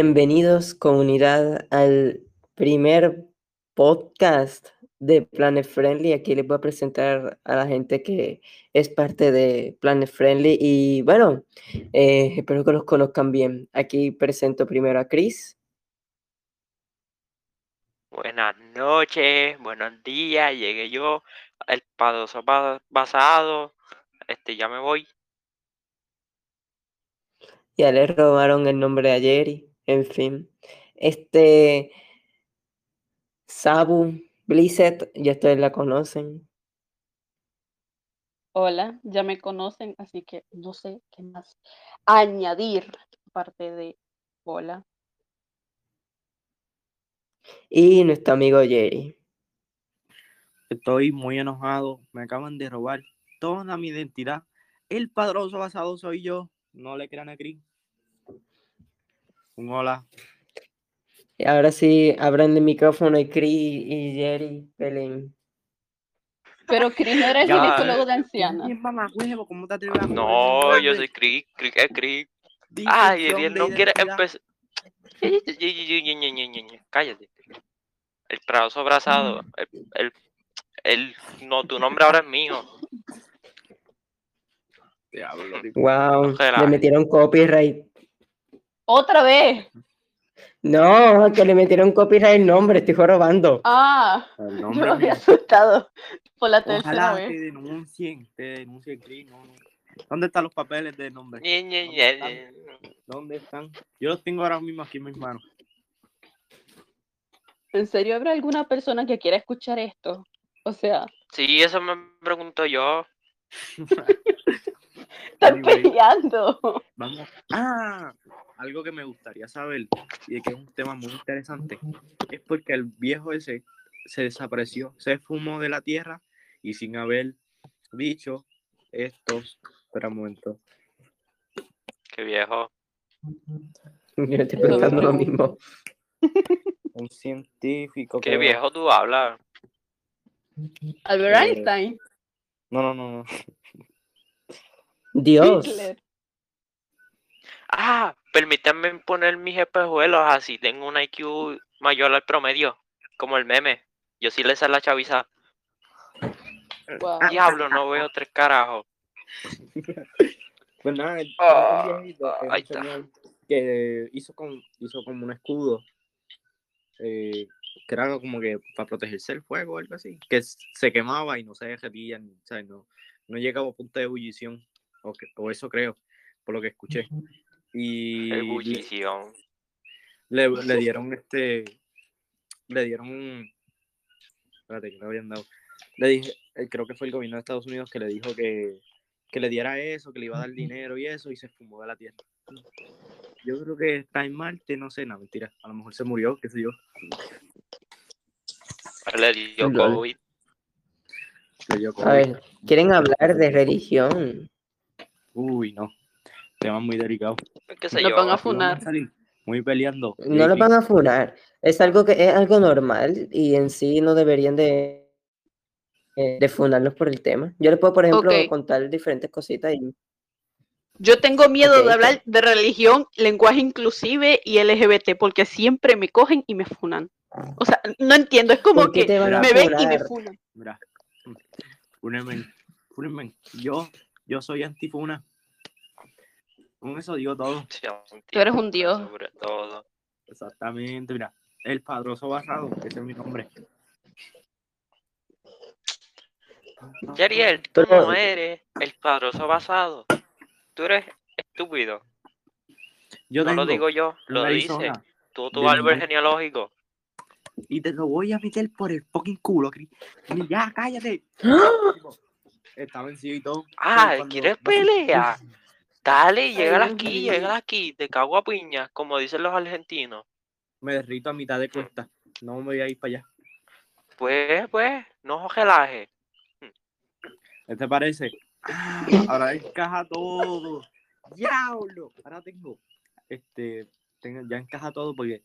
Bienvenidos comunidad al primer podcast de Planet Friendly. Aquí les voy a presentar a la gente que es parte de Planet Friendly y bueno, eh, espero que los conozcan bien. Aquí presento primero a Chris. Buenas noches, buenos días, llegué yo, el padoso basado, este ya me voy. Ya le robaron el nombre a Jerry, en fin. Este Sabu, Blizzard, ya ustedes la conocen. Hola, ya me conocen, así que no sé qué más añadir aparte de hola. Y nuestro amigo Jerry. Estoy muy enojado, me acaban de robar toda mi identidad. El padroso basado soy yo, no le crean a Chris. Un hola. Y ahora sí, abran el micrófono y Chris y Jerry peleen. Pero Chris no era el Ya, ginecólogo de ancianas. ¿Quién mamá huevo? ¿Cómo te atreves a joder mi No, yo soy Crick, Crick es Crick. Difusión Ay, de no quiere empezar. Cállate. El brazo abrazado. El, el, el- no, tu nombre ahora es mío. Diablo. Wow, le metieron copyright. Otra vez. No, que le metieron copyright el nombre, estoy robando. Ah, El yo nombre me había asustado por la tercera Ojalá te vez. denuncien, te denuncien, Chris. No, no. ¿Dónde están los papeles de nombre? Ñe, Ñe, ¿Dónde están? ¿Dónde están? Yo los tengo ahora mismo aquí en mis manos. ¿En serio habrá alguna persona que quiera escuchar esto? O sea, Sí, eso me pregunto yo. están Anyway. peleando. Vamos. Ah, algo que me gustaría saber y que es un tema muy interesante es porque el viejo ese se desapareció, se fumó de la tierra y sin haber dicho estos. Espera un momento. Qué viejo. Yo estoy pensando lo mismo. Un científico. Qué creo. viejo tú hablas. Albert Eh, Einstein. No, no, no, no. Dios. Hitler. Ah, permítanme poner mis espejuelos así. Tengo un IQ mayor al promedio. Como el meme. Yo sí le sé la chaviza. Wow. Diablo, no veo tres carajos. Pues nada, el, Ah, viejito, ahí está. señor que hizo, con, hizo como un escudo, eh, que era como que para protegerse del fuego o algo así, que se quemaba y no se derretía, ni- ¿sabes? No, no llegaba a punto de ebullición, o, que- o eso creo, por lo que escuché. Y le, Ebullición. le- le dieron este, le dieron un, espérate, que le habían dado, le dije, eh, creo que fue el gobierno de Estados Unidos que le dijo que, que le diera eso, que le iba a dar dinero y eso, y se fumó de la tierra. Yo creo que está en Marte, no sé, no, mentira. A lo mejor se murió, qué sé yo. Le dio. COVID. Le dio A ver, ¿quieren hablar de religión? Uy, no. Tema muy delicado. ¿Qué sé Lo yo? van a funar. Muy peleando. No lo van a funar. Es algo que es algo normal y en sí no deberían de, eh, de funarnos por el tema. Yo les puedo, por ejemplo, contar diferentes cositas y Yo tengo miedo de hablar de religión, lenguaje inclusive y LGBT porque siempre me cogen y me funan. O sea, no entiendo, es como ¿por qué que me ven y me funan. Mira. Fúnenme. Fúnenme. Yo, yo soy antifuna. Con eso digo todo. Tú eres un dios. Sobre todo. Exactamente, mira. El padroso basado, ese es mi nombre. Yariel, tú no eres el padroso basado. Tú eres estúpido. Yo no lo digo yo, lo dice. Tú, tu árbol genealógico. y te lo voy a meter por el fucking culo, Cris. Y Ya, cállate. Está vencido y todo. Ah, cuando- ¿quieres pelea? Dale, llega aquí, llega aquí. Te cago a piña, como dicen los argentinos. Me derrito a mitad de cuesta. No me voy a ir para allá. Pues, pues, no relaje. ¿Qué te parece? Ah, ahora encaja todo. ¡Diablo! Ahora tengo. Este. tengo- ya encaja todo porque.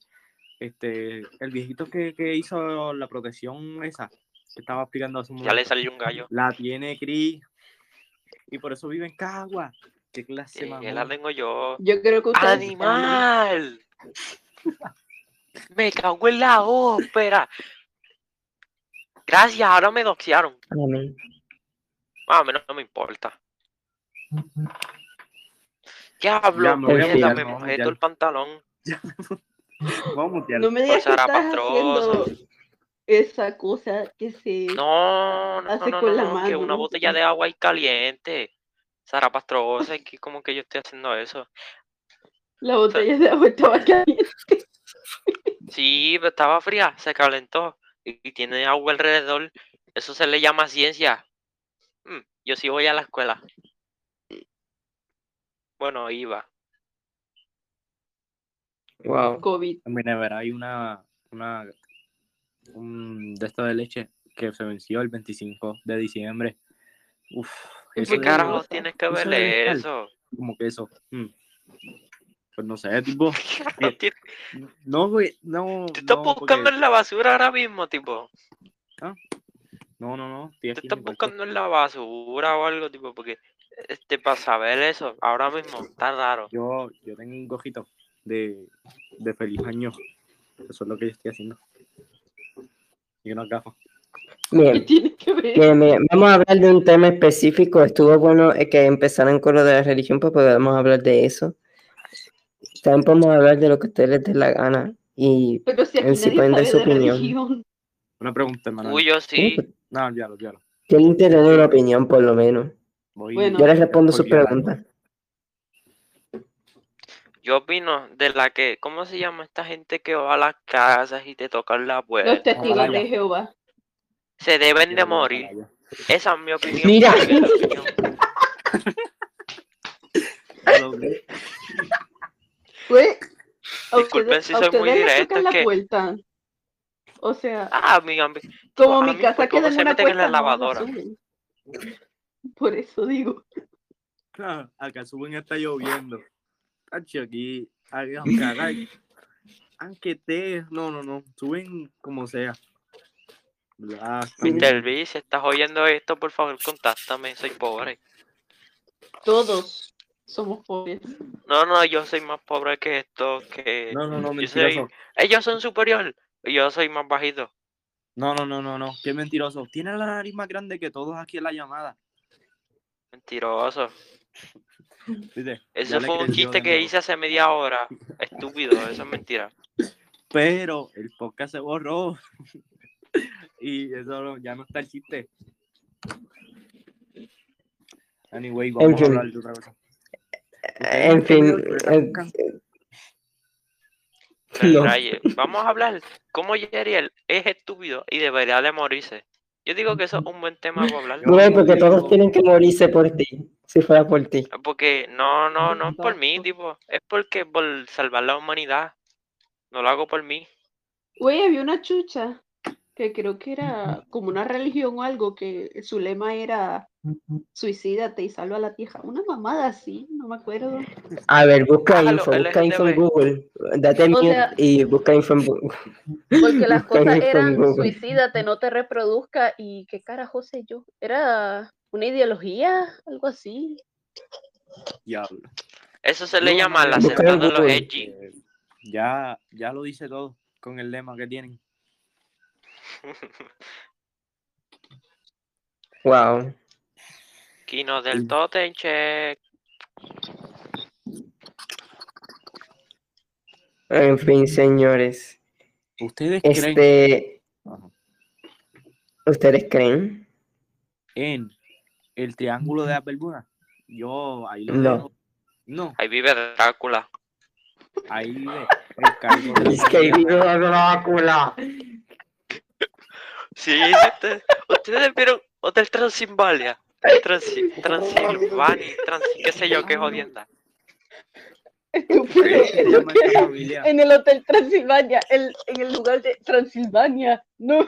Este. El viejito que, que hizo la protección esa. Estaba explicando hace un Ya le momento, salió un gallo. La tiene Chris. Y por eso vive en Cagua. ¿Qué clase mamón? la tengo yo. Yo creo que ustedes ¡Animal! Me cago en la ópera. Gracias, ahora me doxearon. Amén. Más o menos no me importa. ¿Qué hablo? Ya, me Mierda, me mojé todo el pantalón. Vamos a mutear. No me digas que estás haciendo esa cosa que se... No, no, Hace no, no, con la no, que mano, una botella de agua y caliente. Sara Pastrosa, que como que yo estoy haciendo eso. La botella de agua estaba caliente. Sí, pero estaba fría, se calentó y, y tiene agua alrededor. Eso se le llama ciencia. Mm, yo sí voy a la escuela. Bueno, iba. Wow. COVID. Mi nevera hay una, una un de esto de leche que se venció el 25 de diciembre. Uf, ¿Y eso ¿Qué de- carajo gusta. tienes que Eso ver debe estar. eso? como que eso. mm. Pues no sé, tipo. No tienes- No, güey, no. ¿Te estás no, buscando porque- en la basura ahora mismo, tipo? No, no, no. Estoy ¿Te estás buscando en la basura o algo, tipo? Porque, este, para saber eso, ahora mismo, está raro. Yo, yo tengo un cojito de, de feliz año. Eso es lo que yo estoy haciendo. Y unas gafas. ¿Qué Bien. tiene que ver? Bien, bien. Vamos a hablar de un tema específico. Estuvo bueno eh, que empezaran con lo de la religión, pues podemos hablar de eso. También podemos hablar de lo que a ustedes les dé la gana. Y Pero si aquí Él sí nadie puede dar su opinión. religión. Una pregunta, hermano. Uy, yo sí. No, olvídalo, olvídalo. tienen que tener una opinión, por lo menos. Voy- Bueno. Yo les respondo sus preguntas. Yo opino de la que, ¿cómo se llama esta gente que va a las casas y te tocan la Los puerta? testigos Atalaya. de Jehová. Se deben de morir. Esa es mi opinión. Mira. porque es la opinión. Güey, a Disculpen ustedes- si soy muy directo, es que- puerta. O sea, Ah, mi ami- como mi casa pues, ¿cómo queda en se una meten en la puerta, no lavadora? Por eso digo. Ah, Acá suben está lloviendo. Aquí, aquí, aunque haga, aunque te, no, no, no, suben como sea. Mr. B, si estás oyendo esto, por favor, contáctame. Soy pobre. Todos somos pobres. No, no, yo soy más pobre que esto, que No, no, no, yo soy- mentiroso. ellos son superior yo soy más bajito. No, no, no, no, no, qué mentiroso. Tiene la nariz más grande que todos aquí en la llamada. Mentiroso. Eso fue un chiste que hice hace media hora. Estúpido, eso es mentira. Pero el podcast se borró. y eso ya no está el chiste. Anyway, vamos fin. a hablar de otra cosa. En fin, No. Vamos a hablar cómo Yeriel es estúpido y debería de morirse. Yo digo que eso es un buen tema para hablar. güey, porque todos tienen que morirse por ti. Si fuera por ti. Porque no, no, no es por mí, tipo, es porque por salvar la humanidad. No lo hago por mí. Güey, había una chucha que creo que era como una religión o algo que su lema era suicídate y salva a la tierra. Una mamada así, no me acuerdo. A ver, busca Ah, lo info, busca info en. Google. Date O sea- y busca info en Google. Porque las Busca cosas eran suicídate, no te reproduzca y qué carajo sé yo. Era una ideología, algo así. Diablo. Eso se le No, llama la secta de los edgy. Eh, ya, ya lo dice todo con el lema que tienen. Wow. Kino del. Totem Check. En fin, señores. ¿Ustedes creen Este, Ajá. ¿ustedes creen? en el triángulo de las Bermudas? Yo ahí lo No. dejo. No, Ahí vive Drácula. ahí vive el cargo de Es que vive la Drácula. Sí, ustedes, ustedes vieron Hotel Transilvania. Transi- Transilvania, Transi- qué sé yo, qué jodienda. Estúpido. En el Hotel Transilvania, el, en el lugar de Transilvania. No,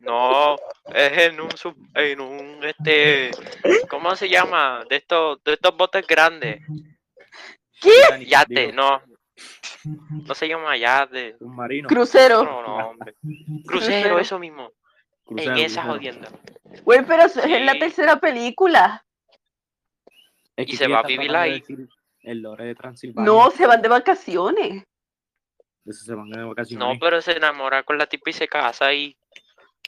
No, es en un, sub- en un, este, ¿cómo se llama? De estos, de estos botes grandes. Yate, Digo, no. No se llama yate. Un marino. crucero. No, no, hombre. Crucero. Crucero, eso mismo. crucero, en esa jodienda. Güey, pero es la tercera película. Es que Y se va a vivir de ahí. el lore de Transilvania. No, se van de vacaciones. Eso se van de vacaciones. No, pero se enamora con la tipa y se casa y.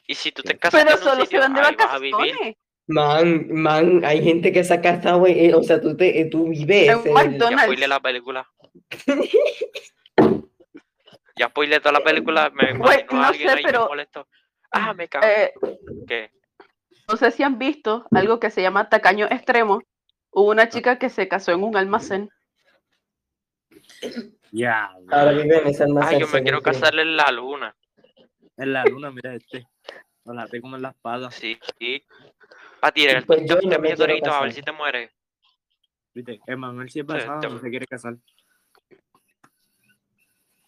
Y si tú te casas Pero solo se sitio, van de vacaciones. Man, man, hay gente que se ha casado, güey, eh, o sea, tú, te, eh, tú vives En en McDonald's. La película. ya spoilé toda la película. Me imagino no a alguien sé, ahí pero- molesto. Ah, me cago. Eh, ¿Qué? no sé si han visto algo que se llama tacaño extremo. Hubo una chica que se casó en un almacén. Ya, Ahora vive en ese Ah, almacén. yo me quiero casar en la luna. en la luna, mira este. Ojalá como en la espada. Sí, sí. A tirar Pues yo este no me meteorito a ver si te mueres. ¿Viste? Emanuel si es Sí, basado, te- no se quiere casar.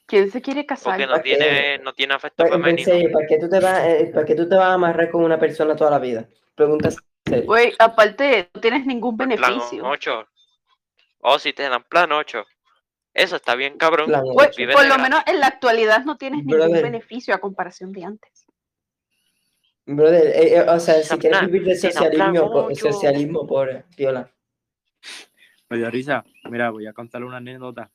¿Quién se quiere casar? Porque no ¿Para qué? tiene, no tiene afecto Pa- En femenino. serio, ¿para qué tú te vas, eh, para qué tú te vas a amarrar con una persona toda la vida? Pregunta seria. Güey, aparte, no tienes ningún Plan beneficio. 8. O si te dan plan 8. Eso está bien, cabrón. Plan Güey, por lo menos en la actualidad no tienes ningún Brother. beneficio a comparación de antes. Brother, eh, eh, o sea, si quieres plan- vivir de socialismo, plan socialismo por viola. Me dio risa. Mira, voy a contarle una anécdota.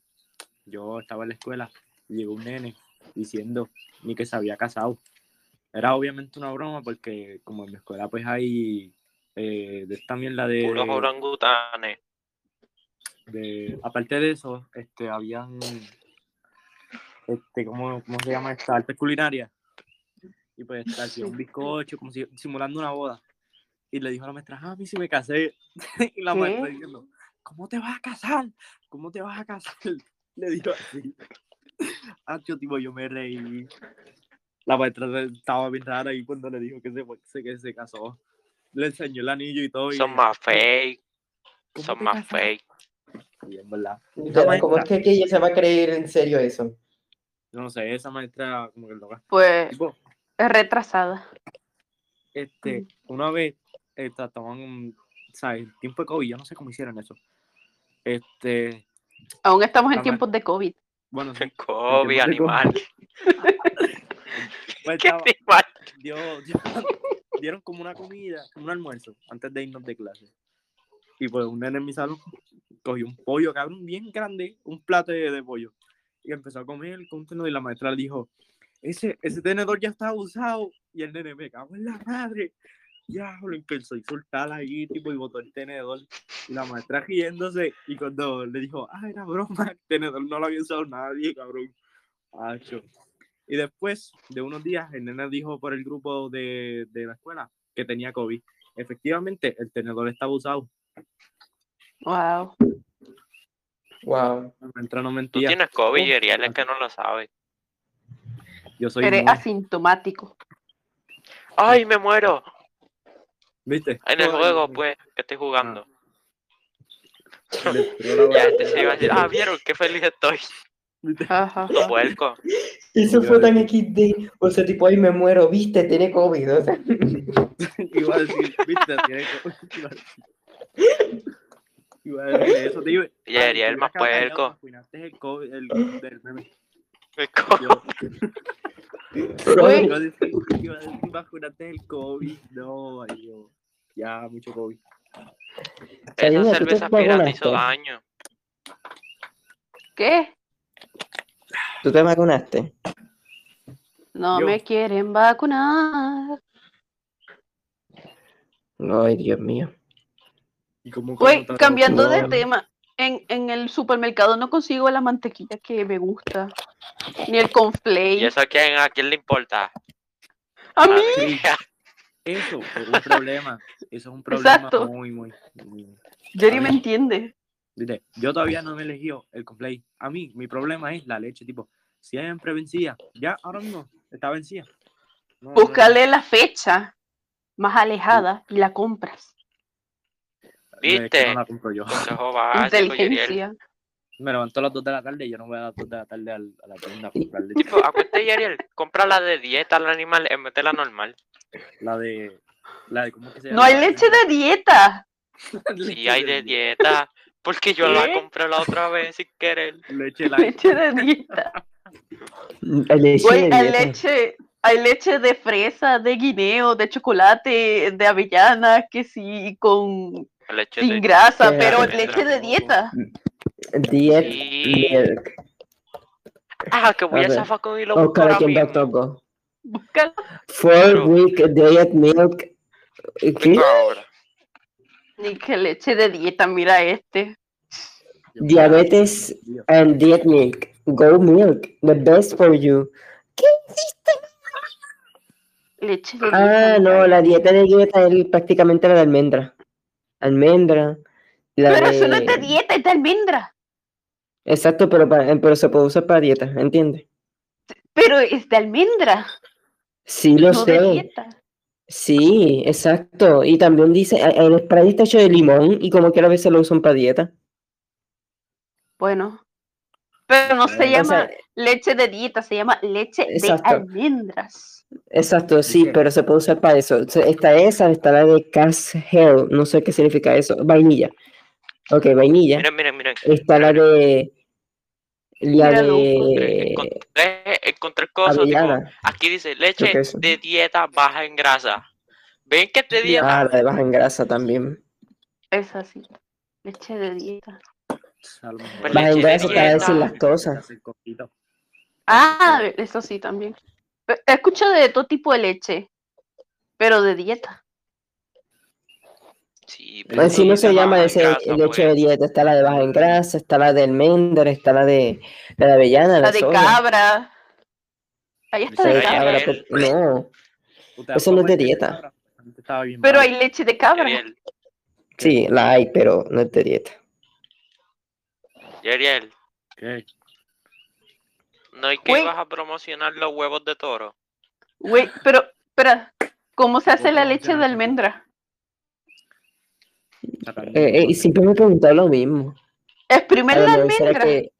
Yo estaba en la escuela llegó un nene diciendo ni que se había casado. Era obviamente una broma porque como en mi escuela pues hay eh, de también la de, Puros orangutanes. de- aparte de eso, este habían este ¿cómo, cómo se llama esta? Arte culinaria. Y pues hacía un bizcocho como si simulando una boda. Y le dijo a la maestra, ah, a mí sí me casé. y la maestra diciendo, ¿cómo te vas a casar? ¿Cómo te vas a casar? Le dijo así. Ah, yo, tipo, yo me reí. La maestra estaba bien rara ahí cuando le dijo que se, que se casó. Le enseñó el anillo y todo. y Son más fake. ¿Cómo Son más fake. Es verdad. ¿Cómo es que, que ella se va a creer en serio eso? Yo no sé, esa maestra como que loca. Pues Tipo, es retrasada. este, una vez estaban, ¿sabes? En tiempo de COVID, yo no sé cómo hicieron eso. Este, Aún estamos en tiempos de COVID. Bueno, sí, Kobe, animal. pues ¿Qué animal? dio- dio- dieron como una comida, un almuerzo, antes de irnos de clase. Y pues un nene en mi salón cogió un pollo, cabrón, bien grande, un plato de, de pollo. Y empezó a comer con un tenedor y la maestra le dijo, ese, ese tenedor ya está usado. Y el nene, me cago en la madre. Ya, lo empezó a insultar ahí, tipo, y botó el tenedor. Y la maestra riéndose. Y cuando le dijo, ah, era broma, el tenedor no lo había usado nadie, cabrón. Acho. Y después de unos días, el nene dijo por el grupo de, de la escuela que tenía COVID. Efectivamente, el tenedor estaba usado. Wow. Wow. La maestra no Tú mentía. tienes COVID y Ariel es que no lo sabe. Yo soy Eres asintomático. ¡Ay, me muero! ¿Viste? En el juego, pues, que estoy jugando. La Ya, este se iba a decir, ah, vieron qué feliz estoy. Ajá. puercos. Eso Iba fue tan XD. O sea, tipo, ahí me muero, viste, tiene COVID. O sea. Iba a decir, ¿viste? Tiene que- Iba a decir- Iba eso, tío. Y Ariel más puerco. El COVID, el del meme. Me co- Yo- Güey. Iba a decir, iba a decir, vacunaste el COVID. No, ay, Dios. Ya, mucho COVID. Esa Karina, ¿tú te cerveza pirata hizo daño. ¿Qué? ¿Tú te vacunaste? No Yo. me quieren vacunar. Ay, Dios mío. ¿Y cómo te- cambiando de tema. En, en el supermercado no consigo la mantequilla que me gusta. Ni el conflay. ¿Y eso a quién, a quién le importa? A mí. Sí, Eso es un problema. Eso es un problema Exacto. muy, muy, muy. Jerry me entiende. Dile, yo todavía no me he elegido el complay. A mí, mi problema es la leche, tipo, siempre vencida. Ya, ahora mismo, está vencida. No, no, no. Búscale la fecha más alejada y la compras. ¿Viste? No la compro yo. Consejo básico, Yeriel. Inteligencia. Me levanto a las 2 de la tarde y yo no voy a las 2 de la tarde a la tienda a comprar leche. Tipo, acuérdate, Yeriel, compra la de dieta al animal en vez de la normal. La de. La de ¿Cómo es que se No llama? hay leche de dieta. Sí, hay de dieta. Porque yo la compré la otra vez sin querer. Leche de dieta. Hay leche Güey, de hay dieta. leche, hay leche de fresa, de guineo, de chocolate, de avellana, que sí, con Leche sin de... grasa, Qué pero leche de dieta. diet Sí. milk. Ah, que voy A a zafar con y lo Busca busco ahora aquí en. DuckDuckGo. Búscalo. Four Pero- week diet milk. ¿Qué? Ahora. Ni que leche de dieta, mira este. Diabetes and diet milk. Go milk. The best for you. Leche de dieta. Ah, no, la dieta de dieta es prácticamente la de almendra. Almendra. La Pero de... eso no es de dieta, es de almendra. Exacto, pero, para- pero se puede usar para dieta, ¿entiendes? Pero es de almendra, Sí, lo no de sé. dieta. Sí, exacto. Y también dice, eh, el spray está hecho de limón y como que a veces lo usan para dieta. Bueno. Pero no se O llama sea, leche de dieta, se llama leche Exacto. de almendras. Exacto, sí, pero se puede usar para eso. Está esa, está la de Cas Hell, no sé qué significa eso. Vainilla. Ok, vainilla. Miren, miren, miren. Está la de. La de. Encontré, encontré cosas, tipo, aquí dice leche de dieta baja en grasa. ¿Ven que te dieta? Ah, la de baja en grasa también. Es así. Leche de dieta. Pues Baja en grasa está dieta. decir lactosa. hace coquito. Ah, eso sí también. Escuchado de todo tipo de leche, pero de dieta. Sí, Pero Así no se llama ese grasa, leche pues. de dieta. Está la de baja en grasa, está la de almendra, está la de, la de avellana, La la de cabra. Ahí está de Pero cabra. Ariel. pues, no. ¿Usted Eso no es de dieta. Pero hay leche de cabra. Sí, la hay, pero no es de dieta. Yariel, ¿Qué? ¿No hay que vas a promocionar los huevos de toro? Güey, pero, espera, ¿cómo se hace ¿Cómo la leche de almendra? Eh, eh, siempre me he preguntado lo mismo. Lo la almendra. que-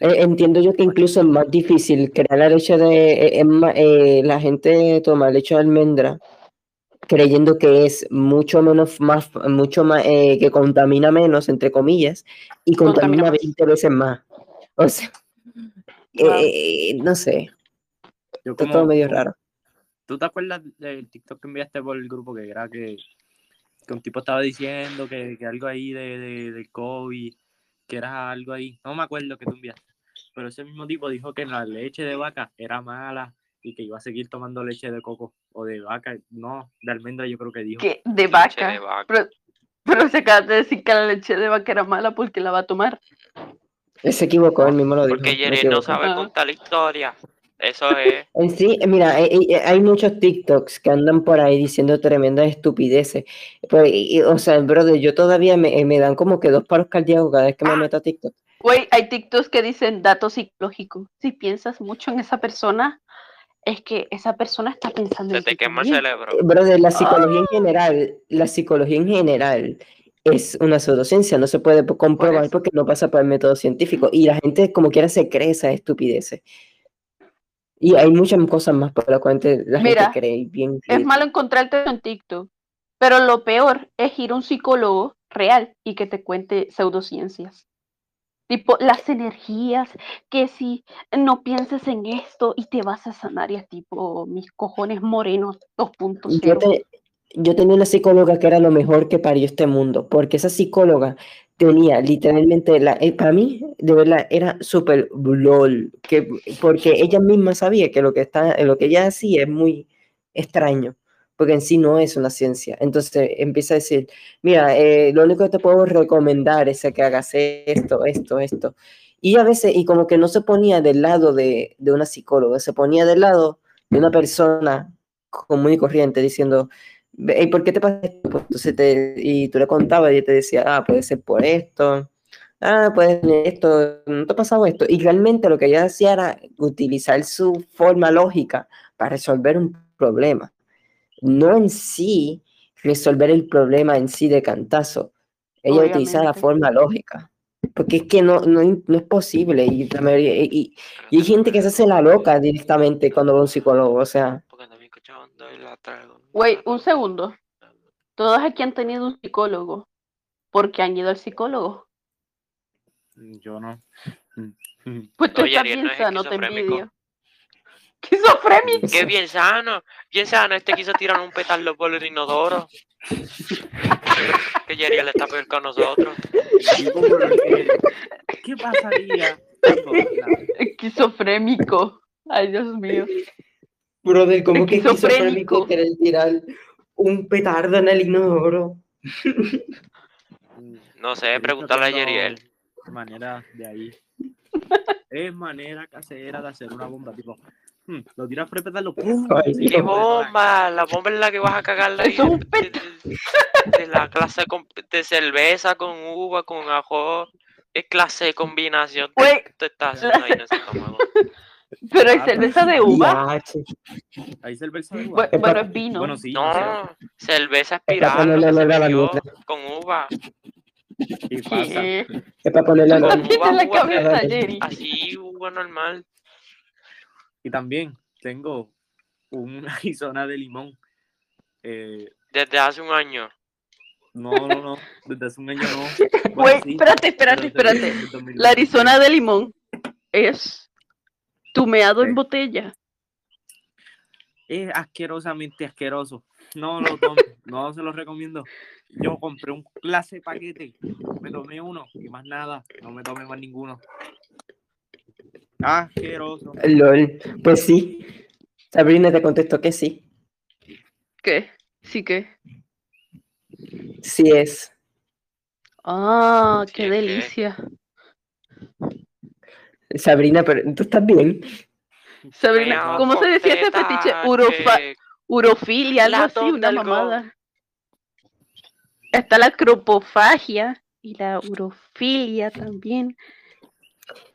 eh, entiendo yo que incluso es más difícil crear la leche de... eh, es eh, la gente toma leche de almendra creyendo que es mucho menos, más, mucho más, eh, que contamina menos, entre comillas, y Contamina contamina más. 20 veces más. O sea, Wow. eh, no sé, Yo como- todo medio raro. ¿Tú te acuerdas del TikTok que enviaste por el grupo que era que, que un tipo estaba diciendo que, que algo ahí de, de, del COVID, que era algo ahí? No me acuerdo que tú enviaste. Pero ese mismo tipo dijo que la leche de vaca era mala y que iba a seguir tomando leche de coco o de vaca. No, de almendra yo creo que dijo. De Leche vaca. de vaca. Pero, pero se acaba de decir que la leche de vaca era mala porque la va a tomar. Se equivocó, él mismo lo dijo. Porque Yariel no sabe Ah. contar la historia. Eso es. En sí, mira, hay, muchos TikToks que andan por ahí diciendo tremendas estupideces. Pues, y- o sea, brother, yo todavía me, me dan como que dos paros cardíacos cada vez que me meto a TikTok. Güey, hay TikToks que dicen datos psicológicos. Si piensas mucho en esa persona, es que esa persona está pensando Se en te quema el cerebro. Brother, la psicología en general, la psicología en general es una pseudociencia, no se puede comprobar porque no pasa por el método científico. Y la gente como quiera se cree esas estupideces. Y hay muchas cosas más por las cuales la Mira, gente cree bien. Es malo encontrarte en TikTok, pero lo peor es ir a un psicólogo real y que te cuente pseudociencias. Tipo, las energías, que si no pienses en esto y te vas a sanar, y es tipo, mis cojones morenos Yo, 2.0. te- yo tenía una psicóloga que era lo mejor que parió este mundo, porque esa psicóloga tenía literalmente, la, eh, para mí, de verdad, era súper lol, que, porque ella misma sabía que lo que, está, lo que ella hacía es muy extraño, porque en sí no es una ciencia. Entonces empieza a decir, mira, eh, lo único que te puedo recomendar es que hagas esto, esto, esto. Y a veces, y como que no se ponía del lado de, de una psicóloga, se ponía del lado de una persona común y corriente diciendo, "Ve, ¿y por qué te pasa esto? Pues, entonces te- y tú le contabas y te decía, ah, puede ser por esto, ah, puede ser esto, no te ha pasado esto. Y realmente lo que ella hacía era utilizar su forma lógica para resolver un problema. No en sí resolver el problema en sí de cantazo. Ella utilizaba la Obviamente. forma lógica. Porque es que no, no, no es posible. Y, la mayoría- y- y- hay gente que se hace la loca directamente cuando va a un psicólogo. O sea, Porque escuchando y la traigo. Güey, un segundo. Todos aquí han tenido un psicólogo porque han ido al psicólogo. Yo no. Pues tú Oye, estás bien no es sano, te esquizofrénico. envidio. Esquizofrénico. Qué bien sano, bien sano. Este quiso tirar un petardo por el inodoro. que Yariel está peor con nosotros. ¿Qué pasaría Esquizofrénico. Ay, Dios mío. Brother, ¿cómo que Esquizofrénico. querer tirar un petardo en el inodoro? No sé, preguntarle a Yeriel. Manera de ahí. Es manera casera de hacer una bomba, tipo, hmm, lo tiras por el pedalo, ¡pum! Ay, ¡Qué Qué bomba! La bomba es la que vas a cagar ahí. Eso es un de, de- de la clase con- de cerveza con uva, con ajo. ¿Qué clase de combinación te, te estás haciendo ahí en ese estómago? Pero hay Ah, cerveza de uva. Ahí cerveza de uva. Bueno, es vino. Bueno, sí. No, cerveza Es para espiral, ponerle lo que se olor a la metió mierda. con uva. ¿Qué pasa? ¿Qué? Es para ponerle Con la... ¿Qué tiene en la uva, cabeza, Jerry? Así, uva normal. Y también tengo una Arizona de limón. Eh, Desde hace un año. no, no, no. Desde hace un año no. Güey, Bueno, sí, espérate, espérate, espérate. el 2020. La Arizona de limón es tumeado en botella. Es asquerosamente asqueroso. No lo tomo, no se lo recomiendo. Yo compré un clase paquete, me tomé uno y más nada, no me tomé más ninguno. Asqueroso. LOL. Pues sí. Sabrina te contestó que sí. ¿Qué? Sí que. Sí es. Ah, qué delicia. Sabrina, pero tú estás bien. Sabrina, ¿cómo se decía ese fetiche? Urofa- que- urofilia, algo La así, una mamada. Está la cropofagia y la urofilia también.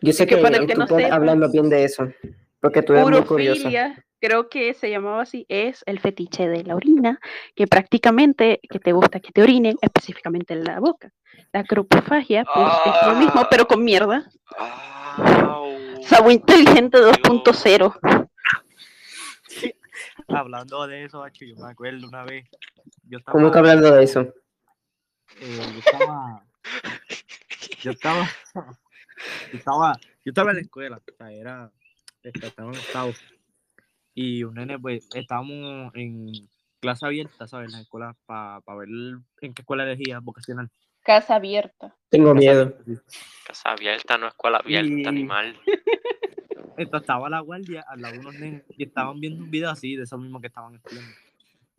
Yo sé que que, para el que tú no puedes hablarnos bien de eso. Porque tú eres muy curiosa. Urofilia, creo que se llamaba así, es el fetiche de la orina, que prácticamente que te gusta que te orinen, específicamente en la boca. La cropofagia, pues es lo mismo, Ah. pero con mierda. Sabo inteligente 2.0. Hablando de eso, yo me acuerdo una vez. Yo estaba, ¿Cómo que hablando de eso? eh, yo estaba. Yo estaba. Yo estaba. Yo estaba en la escuela. O sea, era. Estaba en estado. Y un nene, pues, estábamos en clase abierta, ¿sabes? En la escuela, para ver en qué escuela elegía vocacional. Casa abierta. Tengo Casa miedo. abierta. Casa abierta, no escuela abierta, Y- animal. Entonces estaba la guardia al lado de unos nenes y estaban viendo un video así, de esos mismos que estaban estudiando.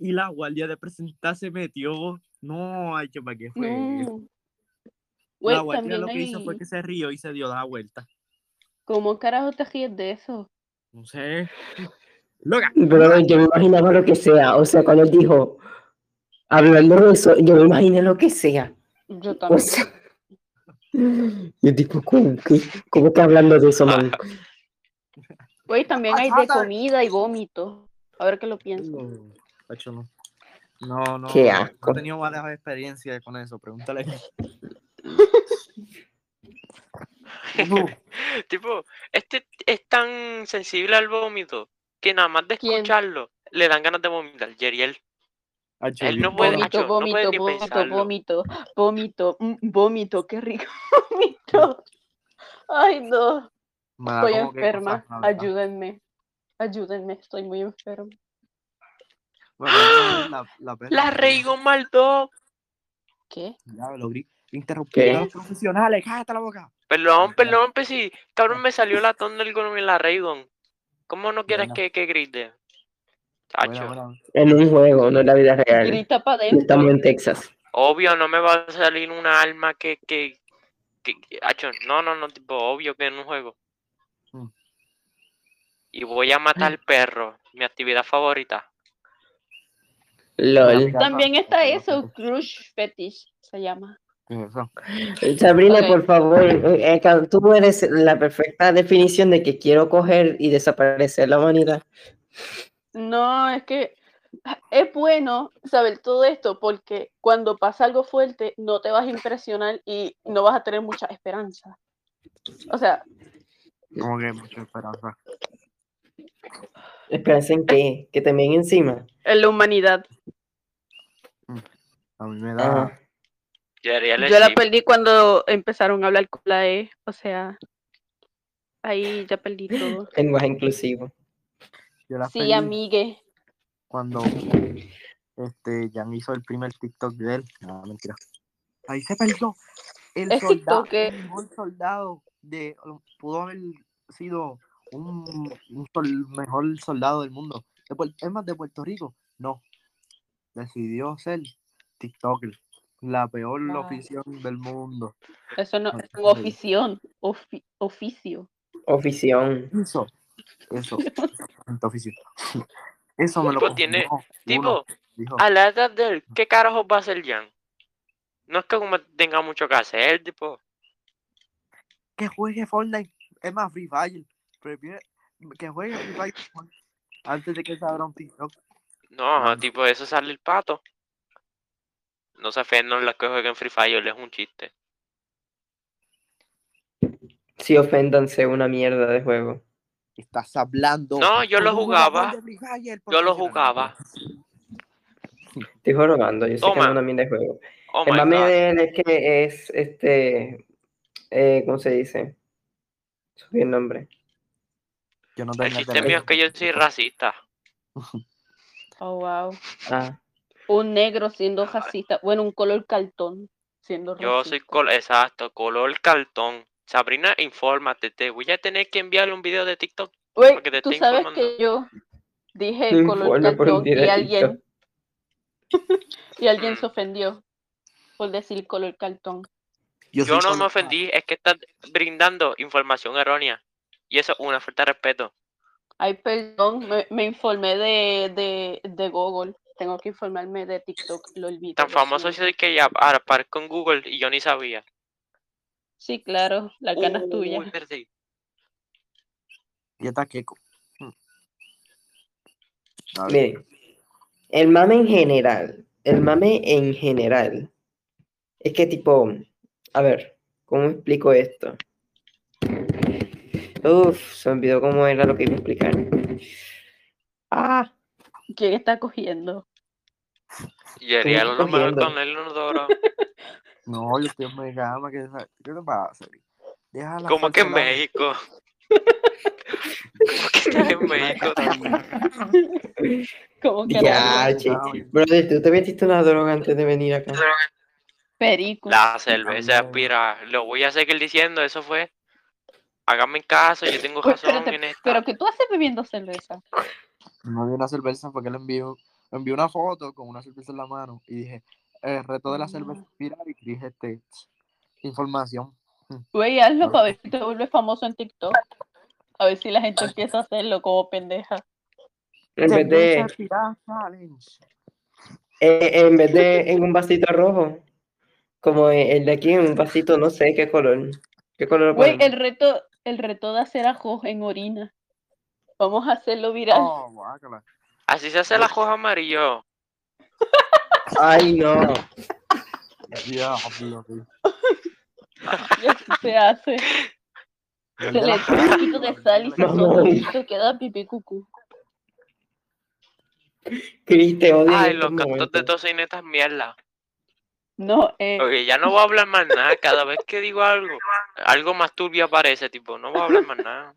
Y la guardia de presentar se metió. No, ay, que para qué fue. No. la guardia lo que hizo fue que se rió y se dio la vuelta. ¿Cómo carajo te ríes de eso? No sé. Loca. Pero yo me imaginaba lo que sea. O sea, cuando él dijo, hablando de eso, yo me imaginé lo que sea. Yo O también. sea, yo tipo, ¿cómo que, cómo que hablando de eso, man? Güey, también hay de comida y vómito. A ver qué lo piensas. No, Pacho, no. No, no. Qué no he tenido malas experiencias con eso. Pregúntale. Tipo, este es tan sensible al vómito que nada más de ¿Quién? escucharlo le dan ganas de vomitar. Yeriel. Él no puede- Vómito, Acho, no puede vómito, vómito, mm, vómito, qué rico, vómito. Ay, no, estoy enferma, cosas, ayúdenme, ayúdenme, estoy muy enferma. Bueno, la, la, perra, La. ¿Qué? Ya lo ¿Qué? a los profesionales. Cállate la boca. Perdón, perdón, sí. Cabrón, me salió la Thunder en la Reigon. ¿Cómo no quieres Bueno. que, que grite? Bueno. En un juego, no en la vida real. Grita para Y Estamos en Texas. Obvio, no me va a salir una arma que, que, que, que- acho, no, no, no, tipo, obvio que en un juego. Mm. Y voy a matar perros, mi actividad favorita. LOL. También está eso, crush fetish, se llama. ¿Qué eso? Sabrina, por favor, eh, eh, tú eres la perfecta definición de que quiero coger y desaparecer la humanidad. No, es que es bueno saber todo esto porque cuando pasa algo fuerte no te vas a impresionar y no vas a tener mucha esperanza. O sea, Como que mucha esperanza. Esperanza en que, que también encima. en la humanidad. A mí me da. Ah, Yo la perdí cuando empezaron a hablar con la E, o sea, ahí ya perdí todo. lenguaje inclusivo. Yo la Sí, amigue. cuando este Jan hizo el primer TikTok de él. No, mentira. Ahí se perdió. El Es soldado, TikToker. el mejor soldado de, pudo haber sido un, un sol- mejor soldado del mundo. De es más, de Puerto Rico, no. Decidió ser TikToker. La peor Wow. afición del mundo. Eso no es no, un ofición, ofi- oficio. Ofición. Eso, eso, oficio. Eso me lo Tipo, tiene- Tipo, dijo, a la edad de él, ¿qué carajos va a hacer Jan? No es que como tenga mucho que hacer, tipo. que juegue Fortnite. Es más, Free Fire. Prefiere que juegue Free Fire antes de que se abra un TikTok. No, tipo, eso sale el pato. No se ofendan los que jueguen Free Fire, es un chiste. Si oféndanse una mierda de juego. Estás hablando. No, yo lo jugaba. Yo lo jugaba. Estoy jorobando, yo sé que es una mierda de juego. Oh el mame de él es que es este. Eh, ¿Cómo se dice? Subí el nombre. Yo no El chiste mío es que yo soy racista. Oh, wow. Ah, Un negro siendo racista. Bueno, un color cartón siendo racista. Yo soy col exacto, color cartón. Sabrina, infórmate, te voy a tener que enviarle un video de TikTok. Güey, porque te tú sabes informando. que yo dije color cartón y alguien y alguien se ofendió por decir color cartón. Yo, no me color- ofendí, es que estás brindando información errónea. Y eso es una falta de respeto. Ay, perdón, me, me informé de, de, de Google. Tengo que informarme de TikTok, lo olvidé. Tan famoso siento. soy que ya ahora aparezco en Google y yo ni sabía. Sí, claro, la gana es Uy, tuya. perdí. Y está Keiko. A ver, miren. El mame en general. El mame en general. Es que tipo. A ver, ¿cómo explico esto? Uf, se me olvidó cómo era lo que iba a explicar. Ah, ¿Quién está cogiendo? Y haría estoy lo mejor cogiendo. con el inodoro. No, yo estoy en mi cama. ¿Qué, ¿Qué te pasa? Deja la Como que en. México. Como que estás en México. Como que ya, che. Brother, tú te metiste una droga antes de venir acá. perico. La cerveza aspira. Lo voy a seguir diciendo, eso fue. Háganme caso, yo tengo Pues, razón espérate, en esta. Pero que tú haces bebiendo cerveza. No vi una cerveza porque envió, me envió una foto con una cerveza en la mano y dije, el reto de la cerveza Ah. viral y dije, este, información. Güey, hazlo para ver si te vuelves famoso en TikTok. A ver si la gente empieza a hacerlo como pendeja. En vez de, eh, en vez de en un vasito rojo, como el de aquí, en un vasito, no sé qué color. ¿Qué color Güey, el reto, el reto de hacer ajo en orina. Vamos a hacerlo viral. Oh, guácala. Así se hace la hoja amarillo. Ay, no. Diablo, tío. Y así se hace. Se le echa un poquito de sal y y listo, queda pipí cucú. Cris, te odio. Ay, los cantos de tocinetas mierda. No, eh, Oye, ya no voy a hablar más nada. Cada vez que digo algo, algo más turbio aparece, tipo, no voy a hablar más nada.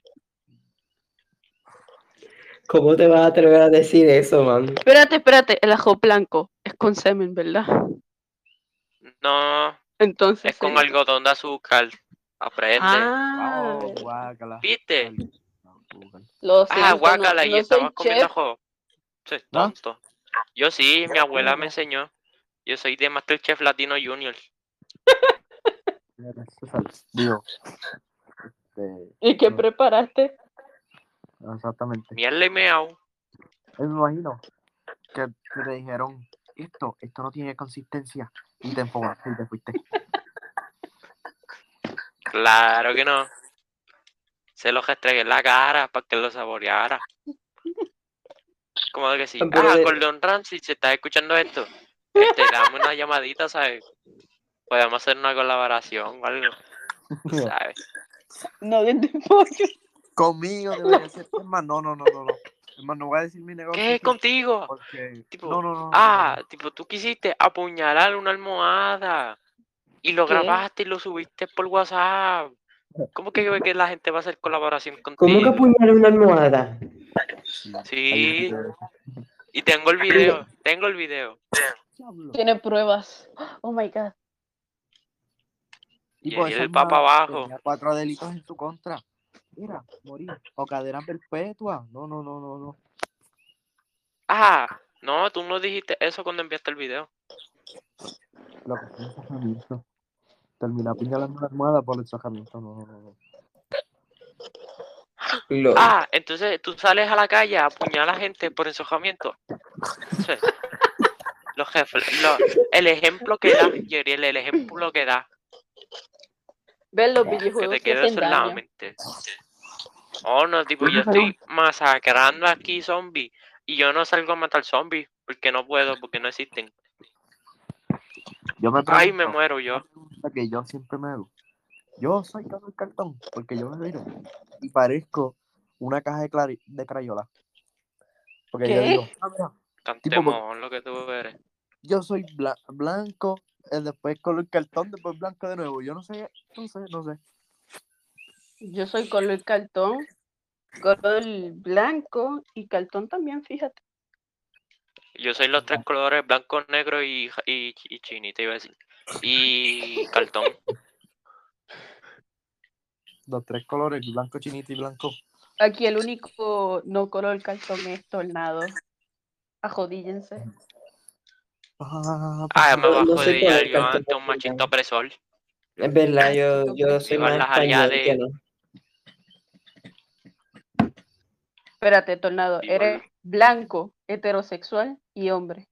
¿Cómo te vas a atrever a decir eso, man? espérate, espérate, el ajo blanco es con semen, ¿verdad? No, Entonces. es con eh, algodón de azúcar. Aprende. Ah, Oh, guácala. ¿Viste? lo siento, Ah, no- guácala, y no estaba comiendo ajo. Soy ¿No? tonto. Yo sí, mi abuela me enseñó. Yo soy de Masterchef Latino Junior. Este, ¿Y qué no, preparaste? Exactamente. Mierda y meao. Me imagino que, te dijeron, esto, esto no tiene consistencia. Y te enfocaste y te fuiste. Claro que no. Se los restregué en la cara para que lo saboreara. Como que sí. Ah, Gordon Ramsay, si estás escuchando esto, este, dame una llamadita, ¿sabes? Podemos hacer una colaboración o algo, ¿sabes? No de pollo. Conmigo debería ser. Es más, no, no, no, no, no. Es más, no voy a decir mi negocio. ¿Qué es contigo? Porque... Tipo, no, no, no, Ah, no. tipo, tú quisiste apuñalar una almohada y lo ¿Qué? grabaste y lo subiste por WhatsApp. ¿Cómo que, que la gente va a hacer colaboración ¿Cómo que contigo? apuñalar una almohada? Sí. Y tengo el video, tengo el video. Tiene pruebas. Oh my god. Tipo, esa el para armada abajo. tenía cuatro delitos en su contra. Mira, morir. O cadena perpetua. No, no, no, no, no. Ah, no, tú no dijiste eso cuando enviaste el video. Lo que fue ensojamiento. Terminé apuñalando la almohada por el ensojamiento. No, no, no, no. Lol. Ah, entonces tú sales a la calle a apuñalar a gente por ensojamiento. Sí. Los jefes, lo- el ejemplo que da, Yeriel, el ejemplo que da, Ven los que videojuegos te que queda hacen eso en la mente. Oh, no, tipo, yo estoy masacrando aquí zombies y yo no salgo a matar zombies porque no puedo, porque no existen. Yo me Ay, me muero yo. que yo siempre me hago. Yo soy Carlos Cartón, porque yo me miro y parezco una caja de, clari- de crayola. Porque yo ¿Qué? digo, "Ah, mira, Cantemón lo que tú eres. yo soy bla- blanco, eh, después color cartón, después blanco de nuevo. Yo no sé, no sé, no sé. Yo soy color cartón, color blanco y cartón también, fíjate. Yo soy los tres colores, blanco, negro y, y, y chinita, iba a decir. Y cartón. Los tres colores, blanco, chinito y blanco. Aquí el único no color cartón es tornado. Ajodíllense. Ah, me de cuál ya es yo cartón ante un machito opresor. Es verdad, yo, yo soy más las español aliadas que de- no. Espérate, tornado. Eres blanco, heterosexual y hombre.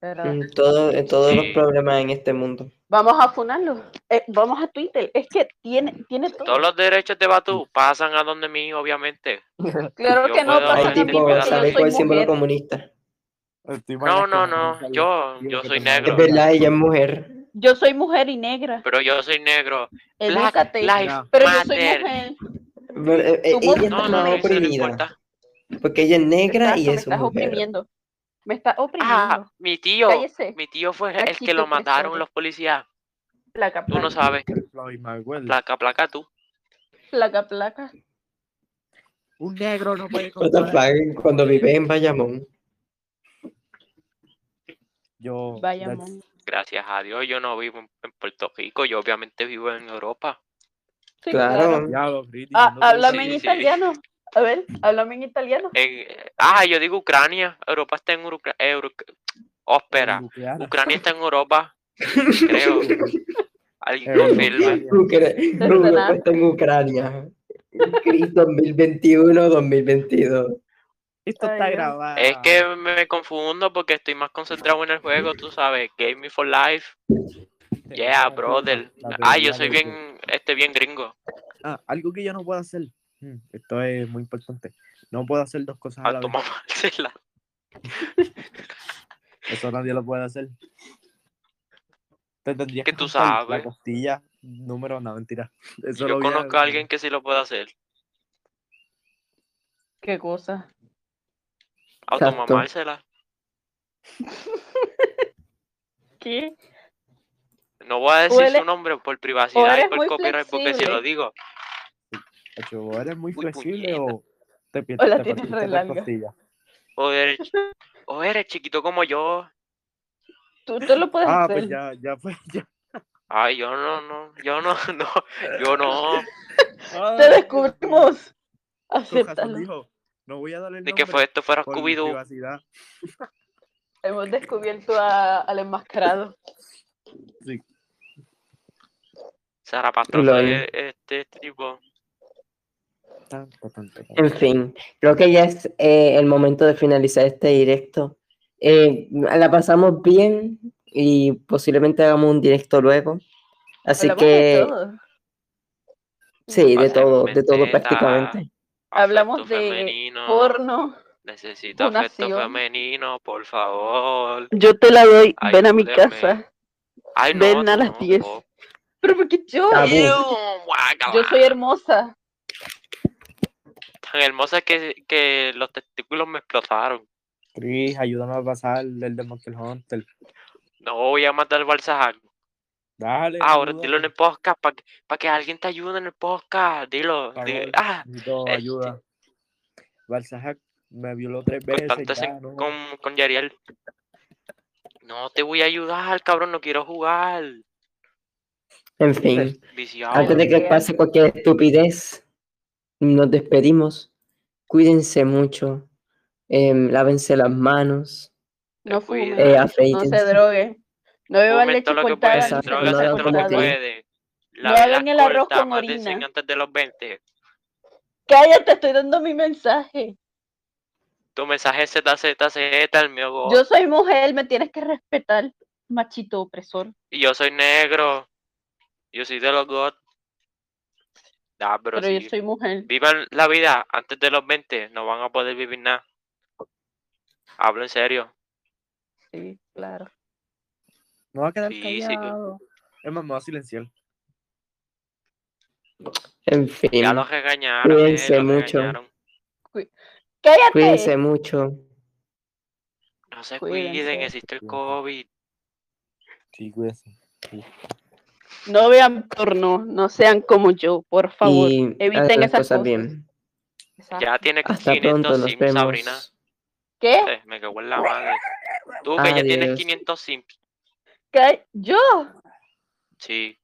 ¿Verdad? Mm, Todo, eh, todos los problemas en este mundo. Vamos a funarlo. Eh, vamos a Twitter. Es que tiene, tiene todo. Todos los derechos de Batú pasan a donde mí, obviamente. Claro yo que no puedo pasa Hay a Ay, mí tipo, porque ¿sabes yo cuál soy es el símbolo mujer. comunista? No, no, no. Yo, yo soy tengo- Es negro. verdad, ella es mujer. Yo soy mujer y negra. Pero yo soy negro. Black. Lives Ya. Pero yo soy mujer. Pero, eh, ella está No, no, no, no oprimida. importa. Porque ella es negra y me es estás mujer. oprimiendo. Me estás Ah, oprimiendo. mi tío. Cállese. Mi tío fue el que lo mataron los policías. Placa, Tú no placa. sabes. Placa, placa tú. Placa, placa. Un negro no puede fuck, Cuando vive en Bayamón. Yo. Gracias a Dios, yo no vivo en, Puerto Rico. Yo obviamente vivo en Europa. Sí, Claro. Chris, Ah, háblame Sí, en sí. italiano. A ver, háblame en italiano. En, ah, yo digo Ucrania. Europa está en Ucrania. Ópera. Nuclear. Ucrania está en Europa. Creo. Alguien Eh, confirme. Ucra- Desde Europa nada. está en Ucrania. Cristo 2021-2022. Esto Ay, está grabado. Es que me confundo porque estoy más concentrado en el juego, tú sabes. Gaming for life. Yeah, brother. Ah, yo soy bien, este, bien gringo. Ah, algo que yo no puedo hacer. Mm, Esto es muy importante. No puedo hacer dos cosas a A la tu vez. Eso nadie lo puede hacer. Te tendrías Que que tú romper La sabes. costilla, número, no, mentira. Eso Yo lo conozco a alguien que sí lo puede hacer. Qué cosa. Automamársela. ¿Qué? No voy a decir eres- su nombre por privacidad y por muy copyright, porque si flexible. lo digo, ¿o ¿Eres muy Uy, flexible puñeta. o te, pi- O la te tienes re larga. o eres, o eres chiquito como yo. Tú, tú lo puedes Ah, hacer. pues ya, ya fue. Ya. Ay, yo no, no, yo no, no, yo no. Ah, Te descubrimos. Con razón Acéptalo. No voy a darle el nombre que fue esto fuera Scooby-Doo. privacidad. Hemos descubierto a- al enmascarado. Sí. Zarapastrofe, Lol. este, este tipo. Tanto, tanto, tanto. En fin, creo que ya es eh, el momento de finalizar este directo. Eh, la pasamos bien y posiblemente hagamos un directo luego. Así Hablamos de que todo. sí, de todo, de todo prácticamente. Hablamos de femenino. Porno. Necesito afecto femenino, por favor. Yo te la doy. Ay, Ven a mi casa. Ay, no, Ven a las no, 10. oh. Pero porque yo. Yo soy hermosa. Tan hermosa que, que los testículos me explotaron. Chris, ayúdame a pasar el de Monster Hunter. No voy a matar al Balzac. Dale. Ahora dilo en el podcast para que, pa' que alguien te ayude en el podcast. Dilo. Por di- favor, ah, necesito este. ayuda. Balzac me violó tres veces. ya, no. con, con Yariel. No te voy a ayudar, cabrón. No quiero jugar. En fin, Viciado. antes de que pase cualquier estupidez, nos despedimos. Cuídense mucho. em, lávense las manos. No Eh, no se drogue. No beban leche lo que cortada. pueden, Exacto, drogas no hagan lo que que- puede. No La hagan vida el arroz corta, con orina. antes de los 20. Cállate, estoy dando mi mensaje. Tu mensaje es ZZZ, el mío go. Yo soy mujer, me tienes que respetar, machito opresor. Y yo soy negro. Yo soy de los God. Ah, pero, Pero si yo soy mujer. vivan la vida antes de los 20, no van a poder vivir nada. Hablo en serio. Sí, claro. No va a quedar Sí, sí. callado. Es más, me va a silenciar. En fin, Ya los regañaron. eh, Cuídense los mucho. regañaron. Cállate. cuídense mucho. No se Cuídense. cuiden, existe el Cuídense. COVID. Sí, cuídese. No vean porno, no sean como yo, por favor. y eviten esas cosas cosas. bien. Exacto. Ya tiene Hasta 500 pronto, nos sims, Sabrina. ¿Qué? Eh, Me cago en la madre. Tú que ya tienes Adiós. 500 sims. ¿Yo? Sí.